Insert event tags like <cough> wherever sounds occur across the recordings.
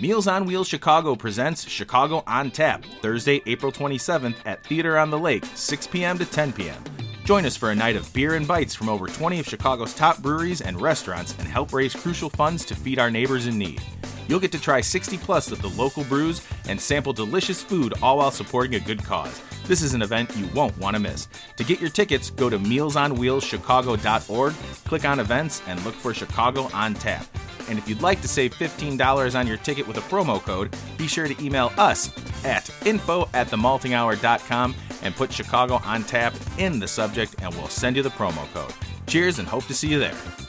Meals on Wheels Chicago presents Chicago on Tap, Thursday, April 27th at Theater on the Lake, 6 p.m. to 10 p.m. Join us for a night of beer and bites from over 20 of Chicago's top breweries and restaurants and help raise crucial funds to feed our neighbors in need. You'll get to try 60 plus of the local brews and sample delicious food, all while supporting a good cause. This is an event you won't want to miss. To get your tickets, go to mealsonwheelschicago.org, click on events, and look for Chicago on Tap. And if you'd like to save $15 on your ticket with a promo code, be sure to email us at info at themaltinghour.com and put Chicago on Tap in the subject, and we'll send you the promo code. Cheers and hope to see you there.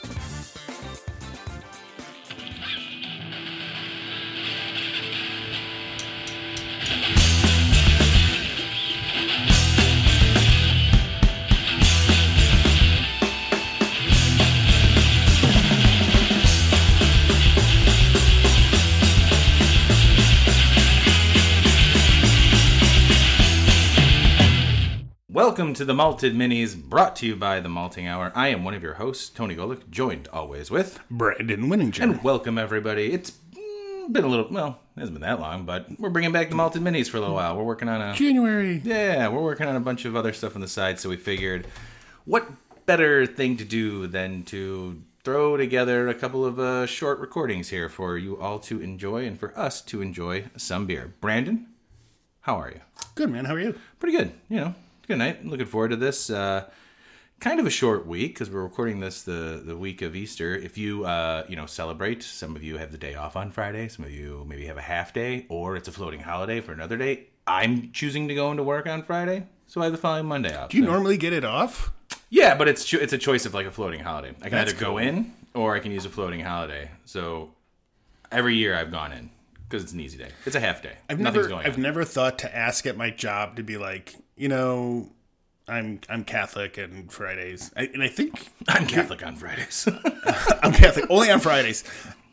Welcome to the Malted Minis, brought to you by the Malting Hour. I am one of your hosts, Tony Golick, joined always with. Brandon Winninger. And welcome, everybody. It's been a little, well, it hasn't been that long, but we're bringing back the Malted Minis for a little while. We're working on a. January. Yeah, we're working on a bunch of other stuff on the side, so we figured what better thing to do than to throw together a couple of uh, short recordings here for you all to enjoy and for us to enjoy some beer. Brandon, how are you? Good man. How are you? Pretty good. You know, good night. Looking forward to this. Uh, kind of a short week because we're recording this the the week of Easter. If you uh, you know celebrate, some of you have the day off on Friday. Some of you maybe have a half day, or it's a floating holiday for another day. I'm choosing to go into work on Friday, so I have the following Monday off. Do you So- normally get it off? yeah, but it's cho- it's a choice of like a floating holiday. I can That's either go in or I can use a floating holiday. So every year I've gone in because it's an easy day. It's a half day. I've Nothing's never I've on. never thought to ask at my job to be like, you know, I'm I'm Catholic and Fridays. I, and I think <laughs> I'm Catholic on Fridays. <laughs> <laughs> I'm Catholic only on Fridays.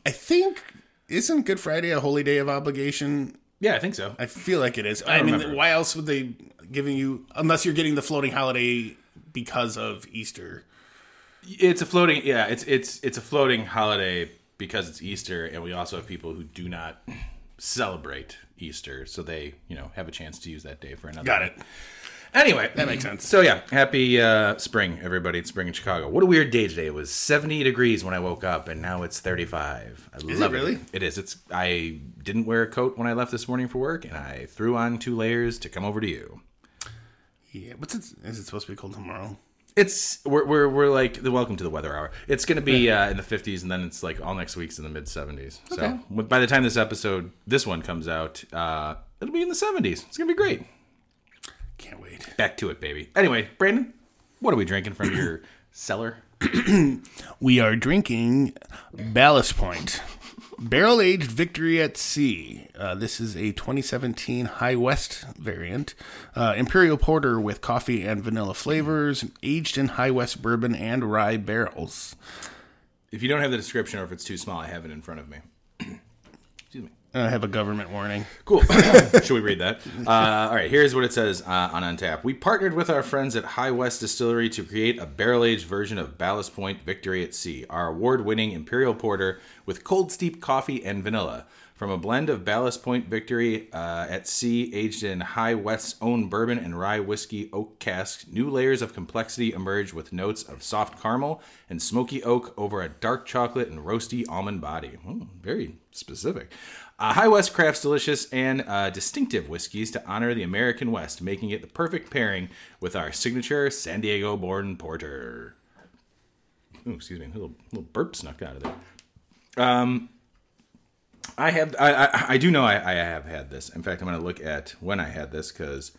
I think isn't Good Friday a holy day of obligation? yeah, I think so. I feel like it is. I, mean, remember. why else would they giving you unless you're getting the floating holiday because of Easter? It's a floating. Yeah, it's it's it's a floating holiday because it's Easter, and we also have people who do not celebrate Easter, so they you know have a chance to use that day for another. Got day. it. Anyway, That makes sense. So yeah, happy uh, spring, everybody! It's spring in Chicago. What a weird day today. It was 70 degrees when I woke up, and now it's 35. I Is love it really? It is. It's. I didn't wear a coat when I left this morning for work, and I threw on two layers to come over to you. Yeah, what's it? Is it supposed to be cold tomorrow? It's we're we're, we're like the welcome to the weather hour. It's going to be uh, in the 50s, and then it's like all next week's in the mid 70s. So Okay. w- by the time this episode, this one comes out, uh, it'll be in the 70s. It's going to be great. Can't wait. Back to it, baby. Anyway, Brandon, what are we drinking from your <clears throat> cellar? We are drinking Ballast Point Barrel Aged Victory at Sea. Uh, this is a 2017 High West variant. Uh, Imperial Porter with coffee and vanilla flavors, aged in High West bourbon and rye barrels. If you don't have the description or if it's too small, I have it in front of me. I have a government warning. Cool. <laughs> <laughs> Should we read that? Uh, all right, here's what it says uh, on Untap. We partnered with our friends at High West Distillery to create a barrel aged version of Ballast Point Victory at Sea, our award winning Imperial Porter with cold steep coffee and vanilla. From a blend of Ballast Point Victory uh, at Sea, aged in High West's own bourbon and rye whiskey oak casks, new layers of complexity emerge with notes of soft caramel and smoky oak over a dark chocolate and roasty almond body. Mm, very specific. Uh, High West crafts delicious and uh, distinctive whiskeys to honor the American West, making it the perfect pairing with our signature San Diego born porter. Ooh, excuse me, a little, little burp snuck out of there. Um, I have, I, I, I do know I, I have had this. In fact, I'm going to look at when I had this because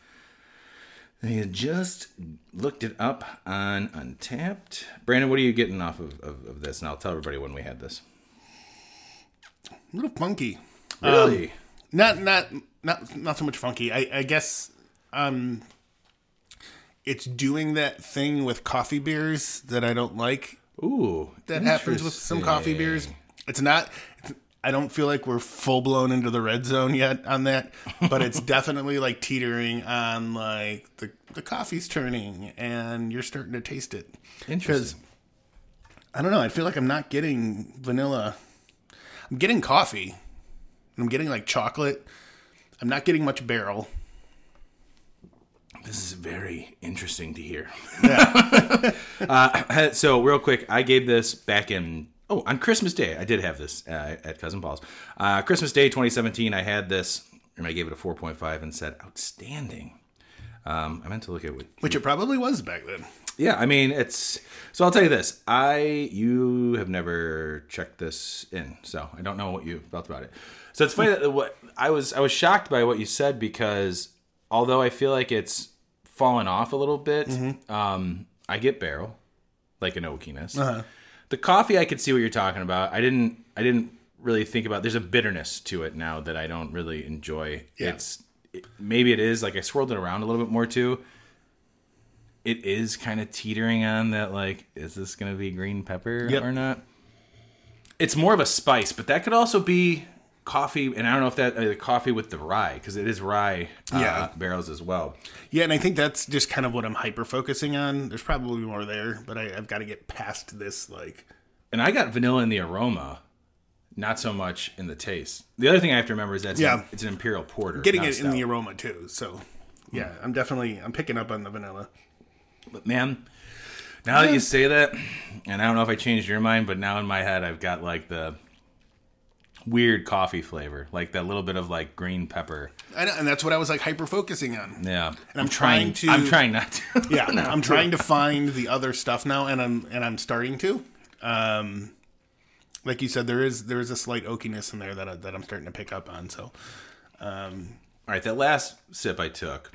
I just looked it up on Untappd. Brandon, what are you getting off of, of, of this? And I'll tell everybody when we had this. A little funky. Really? Not not not not so much funky. I, I guess um it's doing that thing with coffee beers that I don't like. Ooh, that happens with some coffee beers. It's not. I don't feel like we're full blown into the red zone yet on that, but it's <laughs> definitely like teetering on like the the coffee's turning and you're starting to taste it. Interesting. I don't know. I feel like I'm not getting vanilla. I'm getting coffee. And I'm getting like chocolate. I'm not getting much barrel. This is very interesting to hear. <laughs> uh, <laughs> so, real quick, I gave this back in oh on Christmas Day. I did have this uh, at Cousin Paul's. Uh, Christmas Day 2017. I had this, and I gave it a 4.5 and said outstanding. Um, I meant to look at what Which it probably was back then. Yeah, I mean it's so I'll tell you this. I you have never checked this in, so I don't know what you felt about it. So it's funny hmm. that what I was I was shocked by what you said because although I feel like it's fallen off a little bit, mm-hmm. um, I get barrel, like an oakiness. Uh-huh. The coffee I could see what you're talking about. I didn't I didn't really think about there's a bitterness to it now that I don't really enjoy. Yeah. It's it, maybe it is like I swirled it around a little bit more too it is kind of teetering on that like is this going to be green pepper Yep. or not it's more of a spice but that could also be coffee and i don't know if that uh, coffee with the rye because it is rye uh, Yeah. barrels as well Yeah, and I think that's just kind of what I'm hyper focusing on. There's probably more there, but I, I've got to get past this. Like, and i got vanilla in the aroma not so much in the taste the other thing i have to remember is that it's, Yeah. an, it's an imperial porter getting it in the aroma too. So, yeah, I'm definitely I'm picking up on the vanilla. But man, now that you say that, and I don't know if I changed your mind, but now in my head I've got like the weird coffee flavor, like that little bit of like green pepper. I know, and that's what I was like hyper focusing on. Yeah, And I'm trying to- I'm trying not to. <laughs> Yeah, no. I'm trying to find the other stuff now, and I'm and I'm starting to. Um, like you said, there is there is a slight oakiness in there that I, that I'm starting to pick up on. So, um, All right, that last sip I took,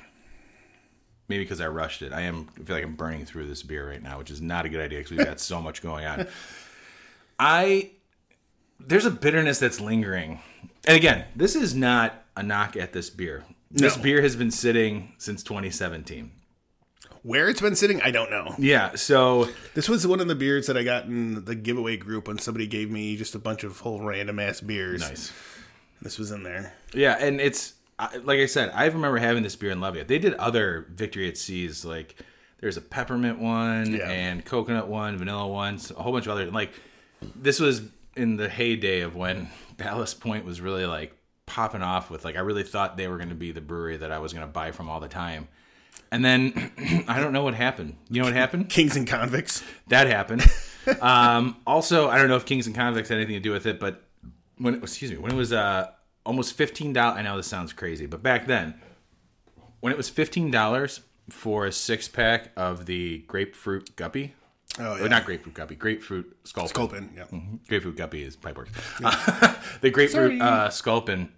maybe because I rushed it. I am I feel like I'm burning through this beer right now, which is not a good idea because we've got so much going on. <laughs> I there's a bitterness that's lingering, and again, this is not a knock at this beer. This No. beer has been sitting since 2017. where it's been sitting, I don't know. Yeah, so This was one of the beers that I got in the giveaway group when somebody gave me just a bunch of whole random ass beers. nice. This was in there. Yeah, and it's I- like I said, I remember having this beer in Lafayette. They did other Victory at Seas, like there's a peppermint one Yeah. and coconut one, vanilla ones, a whole bunch of other. Like this was in the heyday of when <laughs> Ballast Point was really like popping off with. Like I really thought they were going to be the brewery that I was going to buy from all the time. And then <clears throat> I don't know what happened. You know what happened? <laughs> Kings and Convicts. That happened. um, also, I don't know if Kings and Convicts had anything to do with it, but when excuse me, when it was uh, almost fifteen dollars. I know this sounds crazy, but back then, when it was fifteen dollars for a six pack of the grapefruit guppy, Oh or not grapefruit guppy, grapefruit sculpin. Sculpin. Yeah. Grapefruit guppy is pipeworks. <laughs> the grapefruit Sorry. uh, sculpin.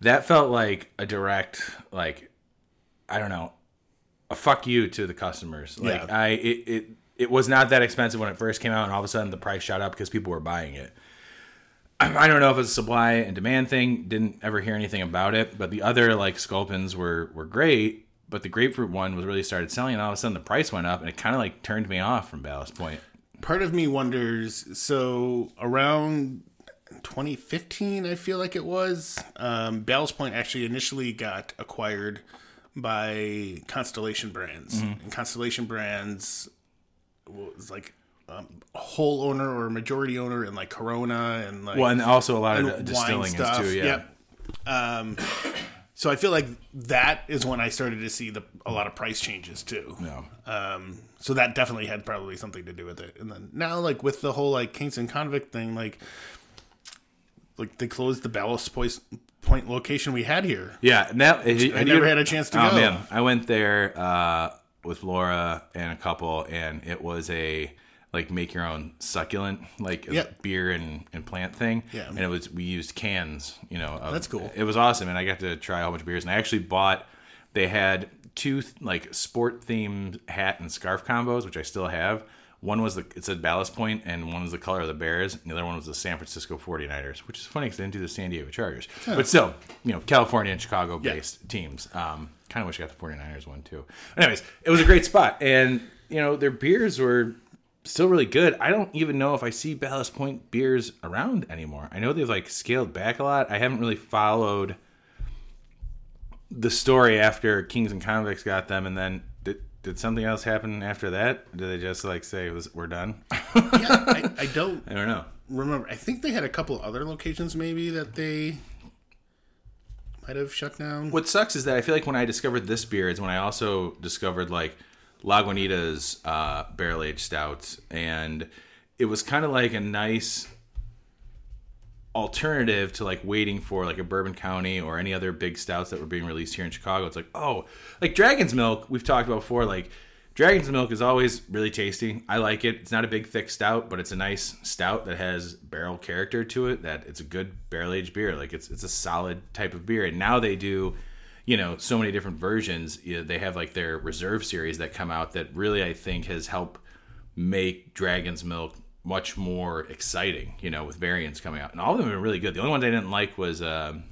That felt like a direct, like, I don't know, a fuck you to the customers. Like Yeah. I, it, it, it was not that expensive when it first came out, and all of a sudden the price shot up because people were buying it. I don't know if it's a supply and demand thing. Didn't ever hear anything about it, but the other like sculpins were were great. But the grapefruit one was really started selling, and all of a sudden the price went up, and it kind of like turned me off from Ballast Point. Part of me wonders. So around 2015, I feel like it was. Um, Ballast Point actually initially got acquired by Constellation Brands, and Constellation Brands was like um, whole owner or a majority owner in like Corona and like Well, and also a lot of and distilling is stuff. too. Yeah. Yep. Um, so I feel like that is when I started to see the a lot of price changes too. No. Um, so that definitely had probably something to do with it. And then now, like with the whole like Kings and Convicts thing, like like they closed the Ballast Point point location we had here. Yeah, and that I never had a chance to oh, go. man, I went there uh, with Laura and a couple, and it was a like make your own succulent like Yep. beer and, and plant thing. Yeah. and it was we used cans. You know, of- That's cool. It was awesome, and I got to try a whole bunch of beers. And I actually bought. They had two like sport themed hat and scarf combos, which I still have. One was the it said Ballast Point, and one was the color of the Bears, and the other one was the San Francisco 49ers, which is funny because they didn't do the San Diego Chargers. But still, you know, California and Chicago based teams. Um, kind of wish I got the 49ers one too. Anyways, it was a great spot, and you know their beers were still really good. I don't even know if I see Ballast Point beers around anymore. I know they've like scaled back a lot. I haven't really followed the story after Kings and Convicts got them, and then did, did something else happen after that? Did they just like say it was we're done? <laughs> I, I don't <laughs> I don't know. remember. I think they had a couple other locations maybe that they might have shut down. What sucks is that I feel like when I discovered this beer is when I also discovered like Lagunitas uh, barrel aged stout, and it was kind of like a nice alternative to like waiting for like a Bourbon County or any other big stouts that were being released here in Chicago. It's like, oh, like Dragon's Milk, we've talked about before, like Dragon's Milk is always really tasty. I like it. It's not a big thick stout, but it's a nice stout that has barrel character to it. That it's a good barrel aged beer. Like it's it's a solid type of beer. And now they do, you know, so many different versions. You know, they have like their reserve series that come out that really I think has helped make Dragon's Milk much more exciting. You know, with variants coming out, and all of them are really good. The only one I didn't like was. Um,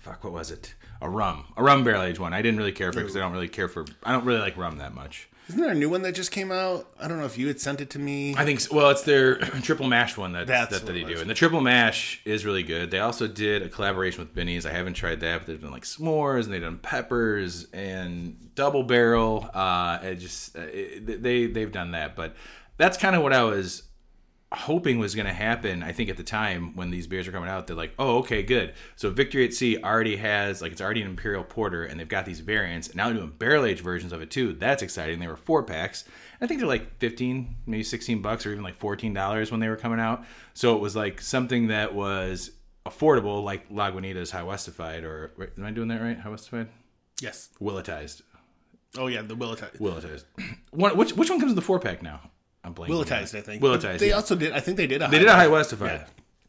fuck, what was it? A rum, a rum barrel aged one. I didn't really care for because I don't really care for. I don't really like rum that much. Isn't there a new one that just came out? I don't know if you had sent it to me. I think. So. Well, it's their <clears throat> triple mash one that That's that, that they do, and the triple mash is really good. They also did a collaboration with Binny's. I haven't tried that, but they've done like s'mores and they've done peppers and double barrel. Uh, it just uh, it, they they've done that, but that's kind of what I was hoping was going to happen. I think at the time when these beers are coming out, they're like, oh, okay, good. So Victory at Sea already has like it's already an imperial porter, and they've got these variants. And now they're doing barrel aged versions of it too. That's exciting. They were four packs. I think they're like fifteen, maybe sixteen bucks, or even like fourteen dollars when they were coming out. So it was like something that was affordable, like Lagunitas High Westified, or am I doing that right? High Westified, yes. Willettized, Oh yeah, the Willettized. Willettized. <clears throat> One, which which one comes in the four pack now? I'm blanking. Willettized, I think. Willettized. But They yeah. also did. I think they did. A They did a high Westified. Yeah.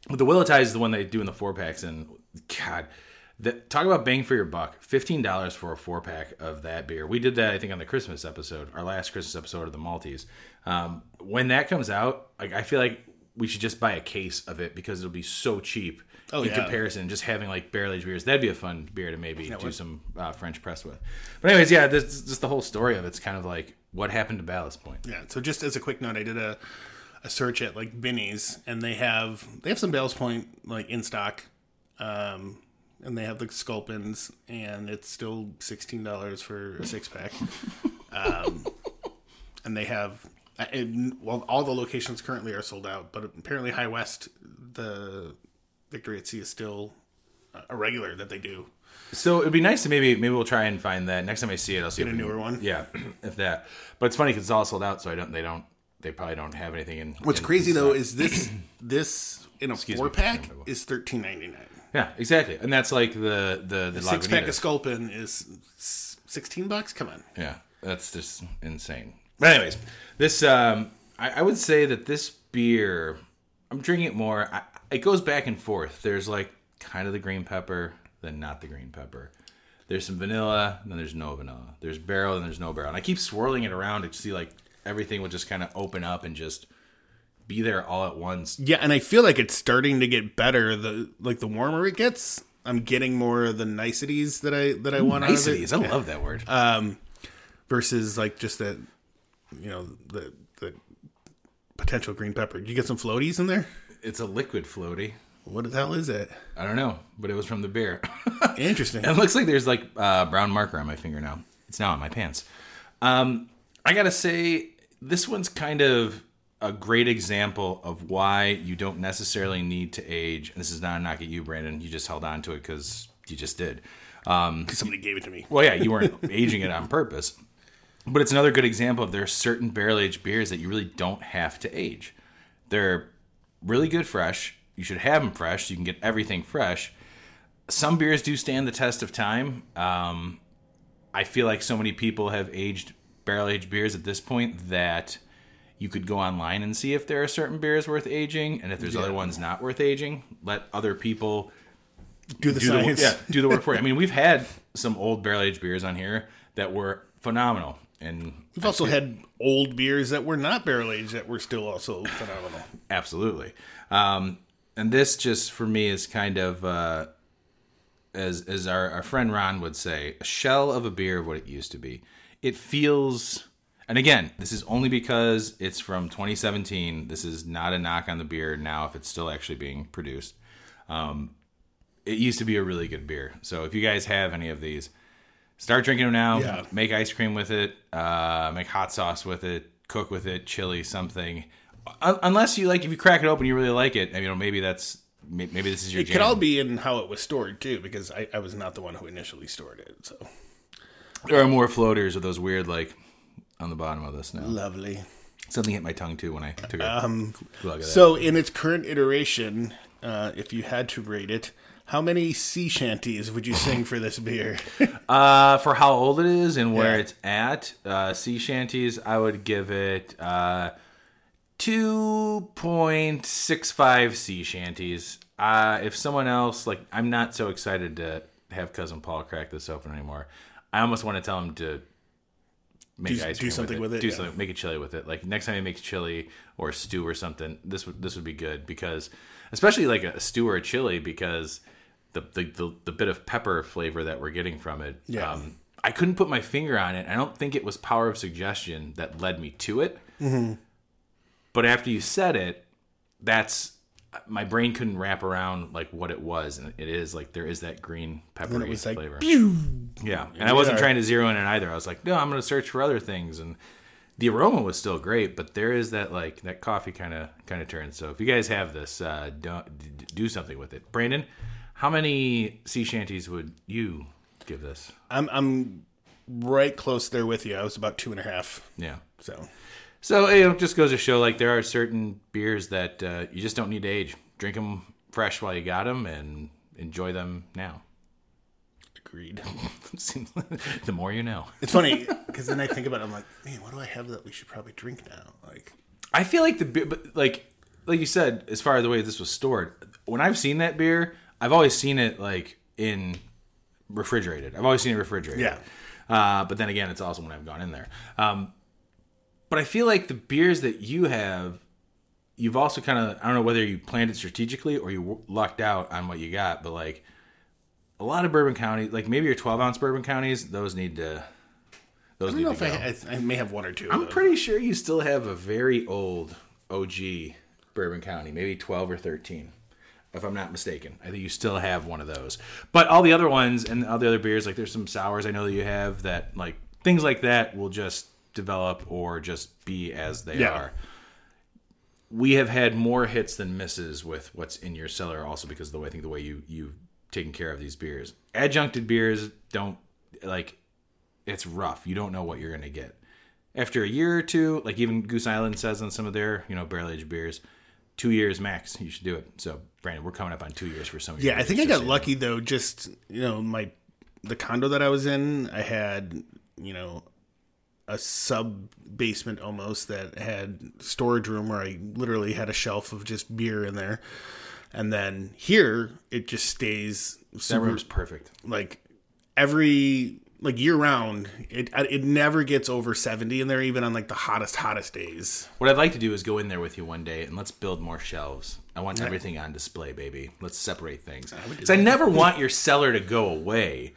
But the Willettized is the one they do in the four packs, and God, that talk about bang for your buck. Fifteen dollars for a four pack of that beer. We did that, I think, on the Christmas episode, our last Christmas episode of the Maltese. Um, when that comes out, like I feel like we should just buy a case of it because it'll be so cheap Oh, in yeah. comparison. Just having like barrel aged beers, that'd be a fun beer to maybe do some uh, French press with. But anyways, yeah, this just the whole story of it's kind of like what happened to Ballast Point. Yeah. So just as a quick note, I did a, a search at like Binny's, and they have they have some Ballast Point like in stock, um, and they have the Sculpins, and it's still sixteen dollars for a six pack. <laughs> um, and they have. uh, And, well, all the locations currently are sold out, but apparently High West, the Victory at Sea is still a regular that they do. So it'd be nice to maybe maybe we'll try and find that next time I see it. I'll see Get a we newer one? Yeah, <clears throat> if that. But it's funny because it's all sold out, so I don't. They don't. They probably don't have anything in. What's in- crazy in though is this <clears throat> this in a me. four pack is thirteen ninety nine. yeah, exactly, and that's like the the the Six pack of Sculpin is sixteen bucks. Come on, Yeah, that's just insane. But anyways, this um, I, I would say that this beer, I'm drinking it more. I, it goes back and forth. There's like kind of the green pepper, then not the green pepper. There's some vanilla, then there's no vanilla. There's barrel, and there's no barrel. And I keep swirling it around to see like everything will just kind of open up and just be there all at once. yeah, and I feel like it's starting to get better. The like the warmer it gets, I'm getting more of the niceties that I that I want Niceties, I out of it. love that word. Um, versus like just that, you know, the the potential green pepper. Did you get some floaties in there? It's a liquid floaty. What the hell is it? I don't know, but it was from the beer. <laughs> Interesting. It looks like there's like uh, brown marker on my finger now. It's now on my pants. Um, I gotta say, this one's kind of a great example of why you don't necessarily need to age. And this is not a knock at you, Brandon. You just held on to it because you just did. Um, Somebody gave it to me. well, yeah, you weren't <laughs> aging it on purpose. But it's another good example of there are certain barrel aged beers that you really don't have to age. They're really good fresh. You should have them fresh so you can get everything fresh. Some beers do stand the test of time. Um, I feel like so many people have aged barrel aged beers at this point that you could go online and see if there are certain beers worth aging and if there's other ones not worth aging. Let other people Do the do the, science. yeah, do the work for you. I mean, we've had <laughs> some old barrel aged beers on here that were phenomenal, and We've also had old beers that were not barrel aged that were still also phenomenal. absolutely. Um, and this just for me is kind of uh, as as our, our friend Ron would say, a shell of a beer of what it used to be. It feels. And again, this is only because it's from 2017. This is not a knock on the beer now if it's still actually being produced. Um, it used to be a really good beer. So if you guys have any of these, start drinking them now. Yeah. Make ice cream with it. Uh, make hot sauce with it. Cook with it. Chili, something. Un- unless you like, if you crack it open, you really like it. You know, maybe that's maybe this is your. It jam. could all be in how it was stored too, because I, I was not the one who initially stored it. So There are more floaters of those weird like on the bottom of this now. lovely. Something hit my tongue too when I took a Um, glug of that. so in its current iteration, uh, if you had to rate it, how many sea shanties would you sing for this beer? <laughs> Uh, for how old it is and where Yeah. it's at, uh, sea shanties, I would give it uh, two point six five sea shanties. Uh, if someone else like, I'm not so excited to have cousin Paul crack this open anymore. I almost want to tell him to make Do- ice do something with it. with it, Do yeah. something, make it chili with it. Like next time he makes chili or stew or something, this would this would be good because, especially like a stew or a chili because the the, the, the bit of pepper flavor that we're getting from it. Yeah. Um, I couldn't put my finger on it. I don't think it was power of suggestion that led me to it. Mm-hmm. But after you said it, that's my brain couldn't wrap around like what it was, and it is like there is that green peppery like, flavor. pew. Yeah, and I wasn't trying to zero in it either. I was like, no, I'm going to search for other things, and the aroma was still great, but there is that like that coffee kind of kind of turn. So if you guys have this, uh, don't d- do something with it. Brandon, how many sea shanties would you give this? I'm I'm right close there with you. I was about two and a half. Yeah. So So you know, it just goes to show like there are certain beers that uh, you just don't need to age. Drink them fresh while you got them, and enjoy them now. agreed. <laughs> <laughs> The more you know. It's funny <laughs> because then I think about it. I'm like, man, what do I have that we should probably drink now? Like, I feel like the beer, but like like you said, as far as the way this was stored, when I've seen that beer, I've always seen it like in refrigerated. I've always seen it refrigerated. Yeah. Uh, but then again, it's also when I've gone in there. Um, but I feel like the beers that you have, you've also kind of I don't know whether you planned it strategically or you lucked out on what you got, but like a lot of bourbon counties, like maybe your 12 ounce bourbon counties, those need to. Those I don't know if. I, I, I may have one or two. I'm though. pretty sure you still have a very old OG Bourbon County, maybe 12 or 13, if I'm not mistaken. I think you still have one of those. But all the other ones and all the other beers, like there's some sours I know that you have that, like things like that, will just develop or just be as they Yeah. are. We have had more hits than misses with what's in your cellar, also because of the way I think the way you you've taken care of these beers. Adjuncted beers don't like it's rough. You don't know what you're going to get. After a year or two, like even Goose Island says on some of their, you know, barrel aged beers, two years max, you should do it. So, Brandon, we're coming up on two years for some Yeah, I think I got lucky though. Just you know, my the condo that I was in, I had you know a sub basement almost that had storage room where I literally had a shelf of just beer in there, and then here it just stays know. That room's perfect. like every like year round. It it never gets over seventy in there, even on like the hottest hottest days. What I'd like to do is go in there with you one day and let's build more shelves. I want everything on display, baby. Let's separate things. Because I never want your cellar to go away.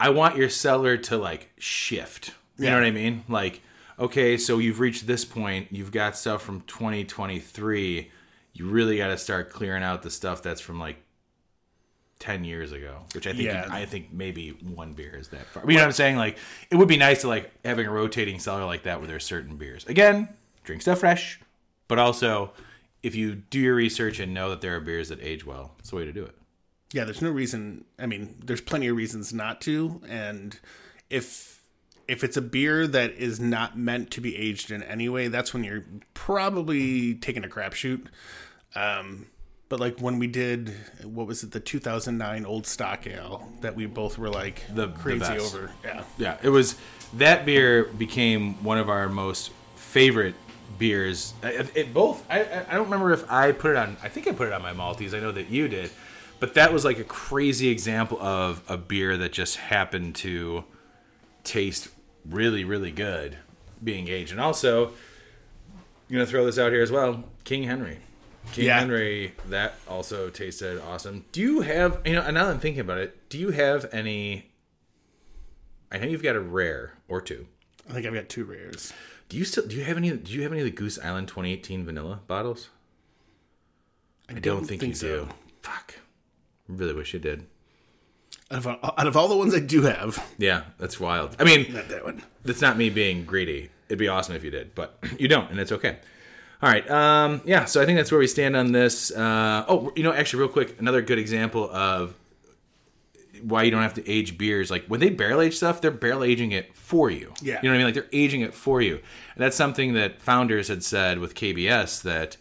I want your cellar to like shift. You know what I mean? Like, okay, so you've reached this point. You've got stuff from 2023. You really got to start clearing out the stuff that's from like 10 years ago, which I think Yeah. I think maybe one beer is that far. You know what I'm saying? Like it would be nice to like having a rotating cellar like that where there's certain beers. Again, drink stuff fresh, but also if you do your research and know that there are beers that age well, it's the way to do it. Yeah, there's no reason. I mean, there's plenty of reasons not to. And if if it's a beer that is not meant to be aged in any way, that's when you're probably taking a crapshoot. Um, but like when we did, what was it, the 2009 Old Stock Ale that we both were like The- the crazy best. over. Yeah, Yeah, it was that beer became one of our most favorite beers. It, it both. I, I I don't remember if I put it on. I think I put it on my Maltese. I know that you did, but that was like a crazy example of a beer that just happened to taste really, really good being aged. And also, I'm gonna throw this out here as well. King Henry. King Yeah. Henry, that also tasted awesome. Do you have, you know, now that I'm thinking about it, do you have any I know you've got a rare or two. I think I've got two rares. Do you still do you have any do you have any of the Goose Island 2018 vanilla bottles? I don't, think, you do. Fuck. Really wish you did. Out of, uh, out of all the ones I do have, Yeah, that's wild. I mean, not that one. that's not me being greedy. It'd be awesome if you did, but <clears throat> you don't, and it's okay. All right. Um, yeah. So I think that's where we stand on this. Uh, oh, you know, actually, real quick, another good example of why you don't have to age beers. Like when they barrel age stuff, they're barrel aging it for you. Yeah. You know what I mean? Like they're aging it for you. And that's something that founders had said with KBS that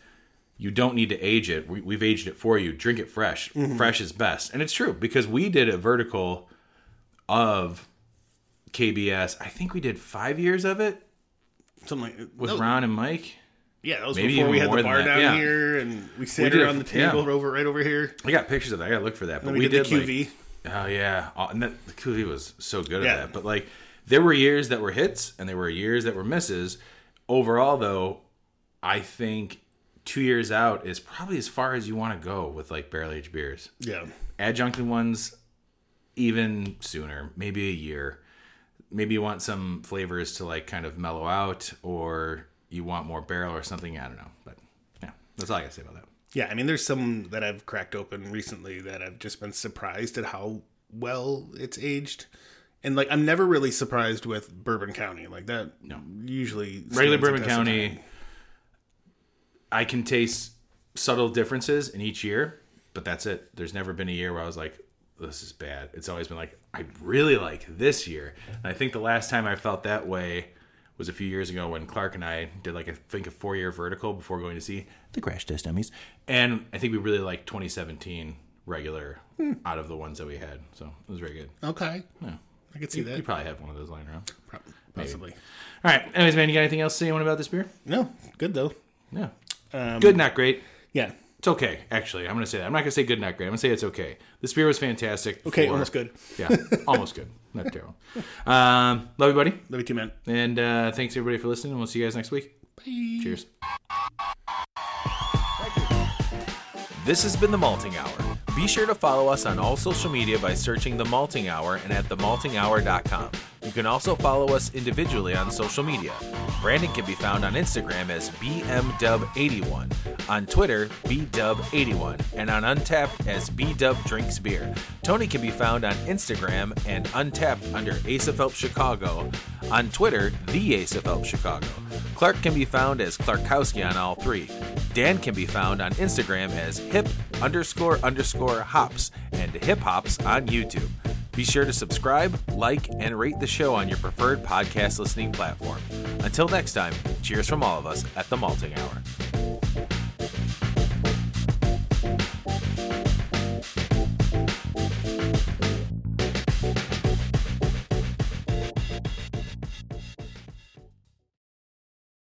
you don't need to age it. We, we've aged it for you. Drink it fresh. Fresh is best. And it's true because we did a vertical of KBS. I think we did five years of it Something like with was- Ron and Mike. Yeah, that was Maybe before we had the bar down yeah. here, and we sat did around the table yeah. over right over here. I got pictures of that. I gotta look for that. But we, we, did, did the QV. Like, oh yeah, oh, and that, the QV was so good at that. But like, there were years that were hits, and there were years that were misses. Overall, though, I think two years out is probably as far as you want to go with like barrel aged beers. yeah, Adjuncted ones, even sooner, maybe a year. Maybe you want some flavors to like kind of mellow out, or you want more barrel or something. I don't know, but yeah, that's all I gotta say about that. yeah. I mean, there's some that I've cracked open recently that I've just been surprised at how well it's aged. And like, I'm never really surprised with Bourbon County like that. No. usually regular Bourbon County, time. I can taste subtle differences in each year, but that's it. There's never been a year where I was like, this is bad. It's always been like, I really like this year. And I think the last time I felt that way was a few years ago when Clark and I did like, I think a four year vertical before going to see the Crash Test Dummies. And I think we really liked 2017 regular out of the ones that we had. So it was very good. Okay, Yeah. I could see You, that you probably have one of those lying around. Pro- possibly. All right. Anyways, man, you got anything else to say anyone about this beer? No, good though. Yeah. Um, Good, not great. Yeah. It's okay, actually. I'm going to say that. I'm not going to say good, not great. I'm going to say it's okay. This beer was fantastic. Okay, for- almost good. Yeah, almost good. <laughs> Not terrible. Um, love you, buddy. Love you too, man. And uh, thanks, everybody, for listening. We'll see you guys next week. Bye. Cheers. This has been The Malting Hour. Be sure to follow us on all social media by searching The Malting Hour and at themaltinghour.com. You can also follow us individually on social media. Brandon can be found on Instagram as BMDub81, on Twitter, BDub81, and on Untappd as BDub Drinks Beer. Tony can be found on Instagram and Untappd under Ace of Chicago, on Twitter, The Ace of Chicago. Clark can be found as Clarkowski on all three. Dan can be found on Instagram as hip underscore underscore hops and hip hops on YouTube. Be sure to subscribe, like, and rate the show on your preferred podcast listening platform. Until next time, cheers from all of us at the Malting Hour.